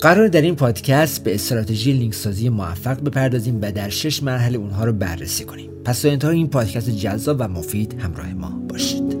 قراره در این پادکست به استراتژی لینک سازی موفق بپردازیم و در شش مرحله اونها رو بررسی کنیم. پس تا انتهای این پادکست جذاب و مفید همراه ما باشید.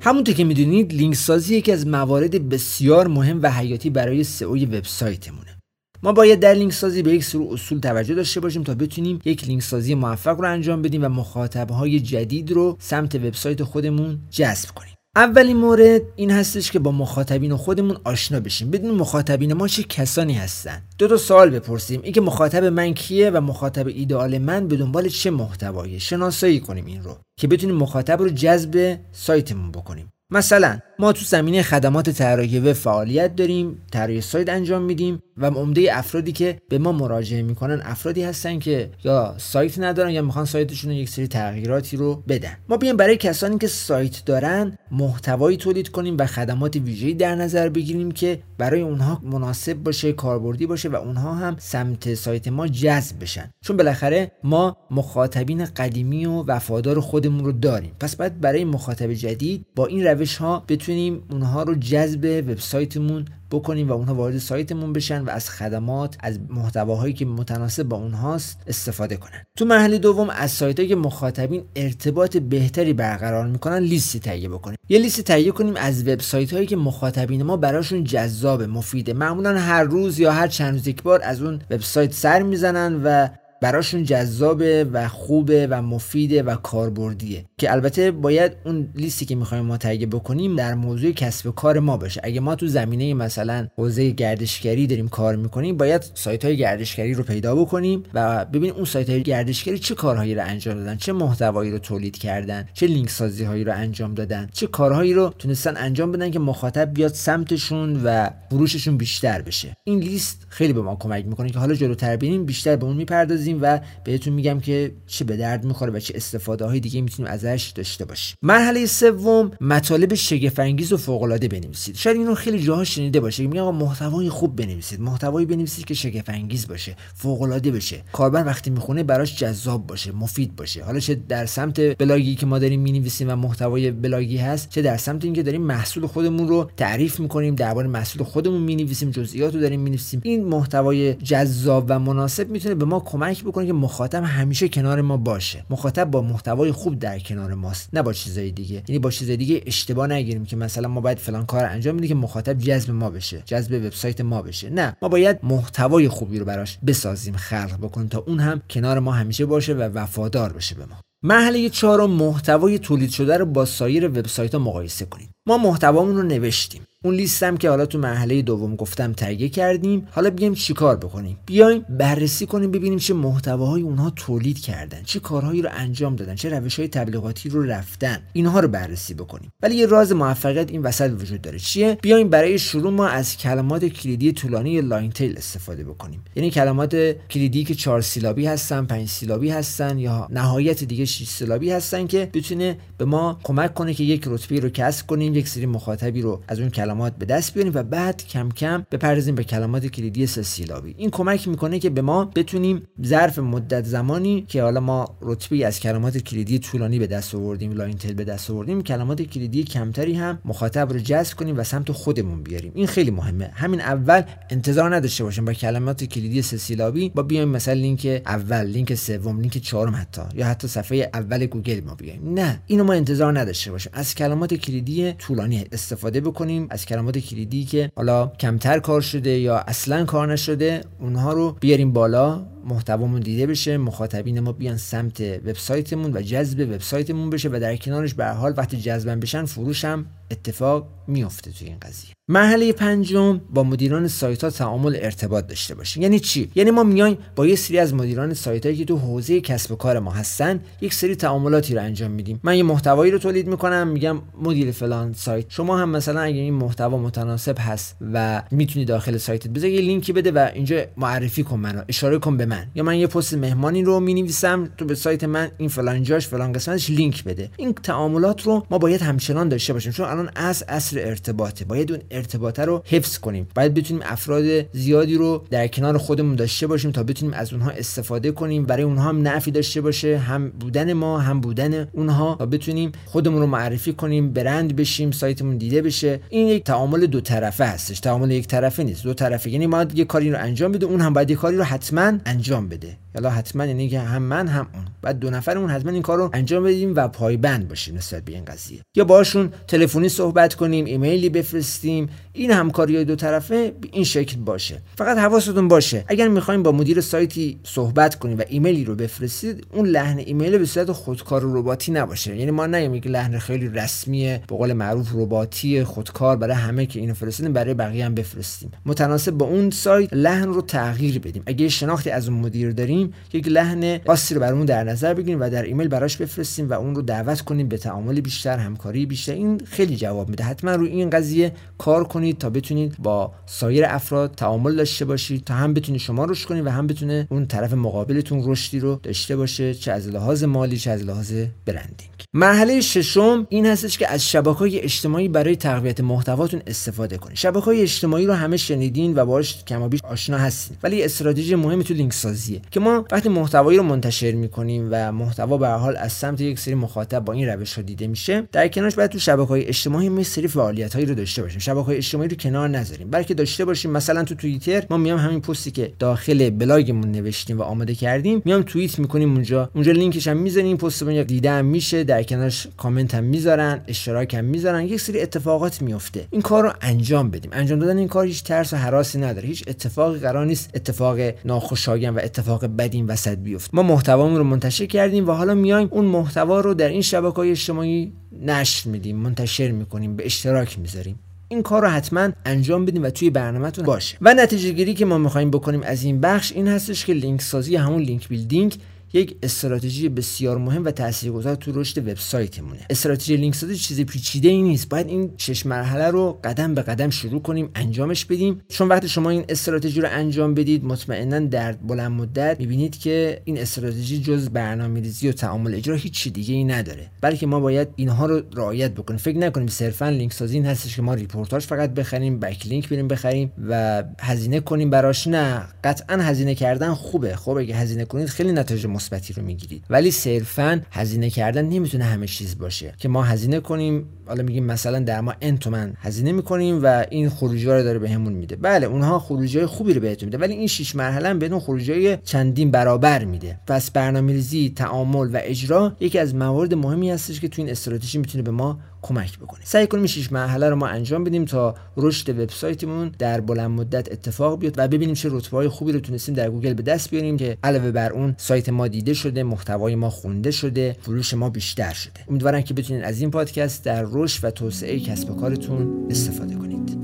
همونطور که می‌دونید لینک سازی یکی از موارد بسیار مهم و حیاتی برای سئو وبسایتمونه. ما باید در لینک سازی به یک سری اصول توجه داشته باشیم تا بتونیم یک لینک سازی موفق رو انجام بدیم و مخاطبهای جدید رو سمت وبسایت خودمون جذب کنیم. اولین مورد این هستش که با مخاطبین خودمون آشنا بشیم. بدونیم مخاطبین ما چه کسانی هستن؟ دو تا سوال بپرسیم. اینکه مخاطب من کیه و مخاطب ایدئال من به دنبال چه محتوایی شناسایی کنیم این رو که بتونیم مخاطب رو جذب سایتمون بکنیم. مثلا ما تو زمینه خدمات طراحی و فعالیت داریم طراحی سایت انجام میدیم. و عمده افرادی که به ما مراجعه می‌کنن افرادی هستن که یا سایت ندارن یا می‌خوان سایتشون یک سری تغییراتی رو بدن. ما بیایم برای کسانی که سایت دارن محتوایی تولید کنیم و خدمات ویژه‌ای در نظر بگیریم که برای اونها مناسب باشه کاربردی باشه و اونها هم سمت سایت ما جذب بشن. چون بالاخره ما مخاطبین قدیمی و وفادار خودمون رو داریم. پس باید برای مخاطب جدید با این روش ها بتونیم اونها رو جذب وبسایتمون بکنیم و اونها وارد سایتمون بشن و از خدمات از محتواهایی که متناسب با اونهاست استفاده کنن. تو مرحله دوم از سایتایی که مخاطبین ارتباط بهتری برقرار می‌کنن لیستی تهیه بکنیم. یه لیست تهیه کنیم از وبسایت هایی که مخاطبین ما براشون جذاب مفیده معمولا هر روز یا هر چند روز یک بار از اون وبسایت سر می‌زنن و براشون جذابه و خوبه و مفیده و کاربردیه. که البته باید اون لیستی که می‌خوایم ما تهیه بکنیم در موضوع کسب کار ما باشه. اگه ما تو زمینه مثلا حوزه گردشگری داریم کار می‌کنیم باید سایت های گردشگری رو پیدا بکنیم و ببینیم اون سایت های گردشگری چه کارهایی رو انجام دادن چه محتوایی رو تولید کردن چه لینک سازی هایی رو انجام دادن چه کارهایی رو تونستن انجام بدن که مخاطب بیاد سمتشون و فروششون بیشتر بشه. این لیست خیلی به ما کمک می‌کنه که حالا جلوتر ببینیم بیشتر به اون می‌پردازیم. و بهتون میگم که چه به درد می‌خوره و چه استفاده های دیگه می‌تونیم ازش داشته باشیم. مرحله سوم مطالب شگفت و فوق العاده بنویسید. شاید اینو خیلی جاها شنیده باشید میگن آقا محتوای خوب بنویسید. محتوایی بنویسید که شگفت باشه فوق العاده بشه. کاربر وقتی می‌خونه براش جذاب باشه مفید باشه. حالا چه در سمت بلاگی که ما داریم می‌نویسیم و محتوای بلاگی هست چه در سمت اینکه داریم محصول خودمون رو تعریف می‌کنیم درباره محصول خودمون می‌نویسیم جزئیات رو داریم می‌نویسیم. این محتوای جذاب و مناسب می‌تونه به ما کمک کمک بکنه که مخاطب همیشه کنار ما باشه. مخاطب با محتوای خوب در کنار ماست نه با چیزای دیگه. یعنی با چیزای دیگه اشتباه نگیریم که مثلا ما باید فلان کار انجام بدیم که مخاطب جذب ما بشه جذب وبسایت ما بشه. نه ما باید محتوای خوبی رو براش بسازیم خلق بکنیم تا اون هم کنار ما همیشه باشه و وفادار بشه به ما. مرحله چهارم محتوای تولید شده رو با سایر وبسایت ها مقایسه کنیم. ما محتوامون رو نوشتیم. اون لیستم که حالا تو مرحله دوم گفتم تهیه کردیم. حالا بیایم چیکار بکنیم؟ بیایم بررسی کنیم ببینیم چه محتواهایی اونها تولید کردن چه کارهایی رو انجام دادن چه روش های تبلیغاتی رو رفتن. اینها رو بررسی بکنیم. ولی یه راز موفقیت این وسط وجود داره. چیه؟ بیایم برای شروع ما از کلمات کلیدی طولانی long tail استفاده بکنیم. یعنی کلمات کلیدی که چهار سیلابی هستن پنج سیلابی هستن یا نهایت دیگه 6 سیلابی هستن که بتونه به ما کمک کنه که یک رتبه رو کسب کنیم یک سری مخاطبی رو از اون کلمات به دست بیاریم و بعد کم کم بپردازیم به کلمات کلیدی سه سیلابی این کمک می‌کنه که به ما بتونیم ظرف مدت زمانی که حالا ما رتبه از کلمات کلیدی طولانی به دست آوردیم long tail به دست آوردیم کلمات کلیدی کمتری هم مخاطب رو جذب کنیم و سمت خودمون بیاریم. این خیلی مهمه. همین اول انتظار نداشته باشیم با کلمات کلیدی سه سیلابی با بیایم مثلا لینک اول لینک سوم لینک چهارم حتی یا حتی صفحه اول گوگل ما بیایم. نه. اینو ما انتظار نداشته باشیم. از کلمات کلیدی طولانی استفاده بکنیم از کلمات کلیدی که حالا کمتر کار شده یا اصلا کار نشده اونها رو بیاریم بالا. محتوامون دیده بشه مخاطبین ما بیان سمت وبسایتمون و جذب وبسایتمون بشه و در کنارش به حال وقتی جذبن بشن فروش هم اتفاق میفته توی این قضیه. مرحله پنجم با مدیران سایت ها تعامل ارتباط داشته باشیم یعنی چی؟ یعنی ما میایم با یه سری از مدیران سایت هایی که تو حوزه کسب و کار ما هستن یک سری تعاملاتی رو انجام میدیم. من یه محتوایی رو تولید می‌کنم میگم مدیر فلان سایت. شما هم مثلا اگه این محتوا متناسب هست و می‌تونی داخل سایتت بذار یه لینکی بده و اینجا معرفی کن منو اشاره کن به من. من. یا من یه پست مهمانی رو می نویسم تو به سایت من این فلان جاش فلان قسمتش لینک بده. این تعاملات رو ما باید همچنان داشته باشیم. چون الان از اصل ارتباطه. باید اون ارتباطه رو حفظ کنیم. باید بتونیم افراد زیادی رو در کنار خودمون داشته باشیم تا بتونیم از اونها استفاده کنیم. برای اونها هم نفعی داشته باشه. هم بودن ما هم بودن اونها. تا بتونیم خودمون رو معرفی کنیم برند بشیم سایتمون دیده بشه. این یک تعامل دو طرفه هستش. تعامل یک طرفه نیست. دو طرفه. یعنی ما یه کاری رو انجام بده اون هم باید یه کاری رو حتما انجام بده. حالا حتما یعنی که هم من هم اون. بعد دو نفرمون حتما این کار رو انجام بدیم و پایبند باشیم نسبت به این قضیه. یا باشون تلفنی صحبت کنیم ایمیلی بفرستیم. این همکاری دو طرفه به این شکل باشه. فقط حواستون باشه. اگر می‌خوایم با مدیر سایتی صحبت کنیم و ایمیلی رو بفرستید اون لحن ایمیل به صورت خودکار و رباتی نباشه. یعنی ما نگیم که لحن خیلی رسمیه به قول معروف رباتی خودکار برای همه که اینو فرستیم برای بقیه هم بفرستیم. متناسب با اون سایت لحن رو تغییر بدیم. اگه شناختی از اون مدیر داریم یک لحن خاصی رو برامون در نظر بگیریم و در ایمیل براش بفرستیم و اون رو دعوت کنیم به تعامل بیشتر همکاری بیشتر. این خیلی جواب میده. حتما روی این قضیه کار کنید تا بتونید با سایر افراد تعامل داشته باشید تا هم بتونید شما رشد کنید و هم بتونه اون طرف مقابلتون رشدی رو داشته باشه چه از لحاظ مالی چه از لحاظ branding. مرحله ششم این هستش که از شبکه های اجتماعی برای تقویت محتواتون استفاده کنید. شبکه های اجتماعی رو همه شنیدین و باهاش کمابیش آشنا هستین. ولی استراتژی مهمی تو لینک سازیه که ما وقتی محتوایی رو منتشر می‌کنیم و محتوا به حال از سمت یک سری مخاطب با این روش ها دیده میشه در کنارش باید تو شبکه های اجتماعی ما سری فعالیت هایی رو داشته باشیم. شبکه های اجتماعی رو کنار نذاریم. بلکه داشته باشیم. مثلا تو توییتر ما میام همین پستی که داخل بلاگمون نوشتیم و آماده کردیم میام توییت می‌کنیم اونجا. اونجا لینکش هم می‌ذاریم. پست رو دیده هم میشه. در کنارش کامنت هم می‌ذارن. اشتراک هم می‌ذارن. یک سری اتفاقات میفته این کار رو انجام بدیم. انجام دادن این کار هیچ ترس و هراسی نداره. هیچ اتفاقی قرار نیست. اتفاق ناخوشایند و اتفاق بدی وسط بیفته. ما محتوامون رو منتشر کردیم و حالا میایم اون محتوا رو در این شبکه اجتماعی نشر میدیم منتشر می‌کنیم به اشتراک می‌ذاریم. این کار رو حتما انجام بدیم و توی برنامهتون باشه. و نتیجه گیری که ما می‌خوایم بکنیم از این بخش این هستش که لینک سازی همون link building یک استراتژی بسیار مهم و تاثیرگذار تو رشد وبسایتمونه. استراتژی لینک سازی چیز پیچیده ای نیست. باید این شش مرحله رو قدم به قدم شروع کنیم انجامش بدیم. چون وقتی شما این استراتژی رو انجام بدید مطمئنا در بلند مدت می‌بینید که این استراتژی جز برنامه‌ریزی و تعامل اجرا هیچ دیگه ای نداره. بلکه ما باید اینها رو رعایت بکنیم. فکر نکنیم صرفا لینک سازی این هستش که ما رپورتاژ فقط بخریم backlink بریم بخریم و هزینه کنیم براش. نه قطعا هزینه کردن خوبه. خب اگه هزینه کنید خیلی نتایج مثبتی رو می‌گیرید. ولی صرفا هزینه کردن نمی‌تونه همه چیز باشه. که ما هزینه کنیم حالا میگیم مثلا در ما n تومن هزینه می‌کنیم و این خروجی رو داره بهمون به میده. بله اونها خروجی خوبی رو بهتون میده ولی این شش مرحله هم بهتون خروجی چندین برابر میده. پس برنامه‌ریزی تعامل و اجرا یکی از موارد مهمی هستش که تو این استراتژی می‌تونه به ما کمک بکنه. سعی کنیم شش مرحله رو ما انجام بدیم تا رشد وبسایتمون در بلند مدت اتفاق بیاد و ببینیم چه رتبه خوبی رو تونستیم در گوگل به دست بیاریم که علاوه بر اون سایت ما دیده شده محتوای ما خونده شده فروش ما بیشتر شده. امیدوارم که بتونید از این پادکست در رشد و توسعه کسب و کارتون استفاده کنید.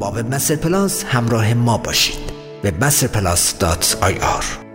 با وبمستر پلاس همراه ما باشید. وبمسترپلاس.ir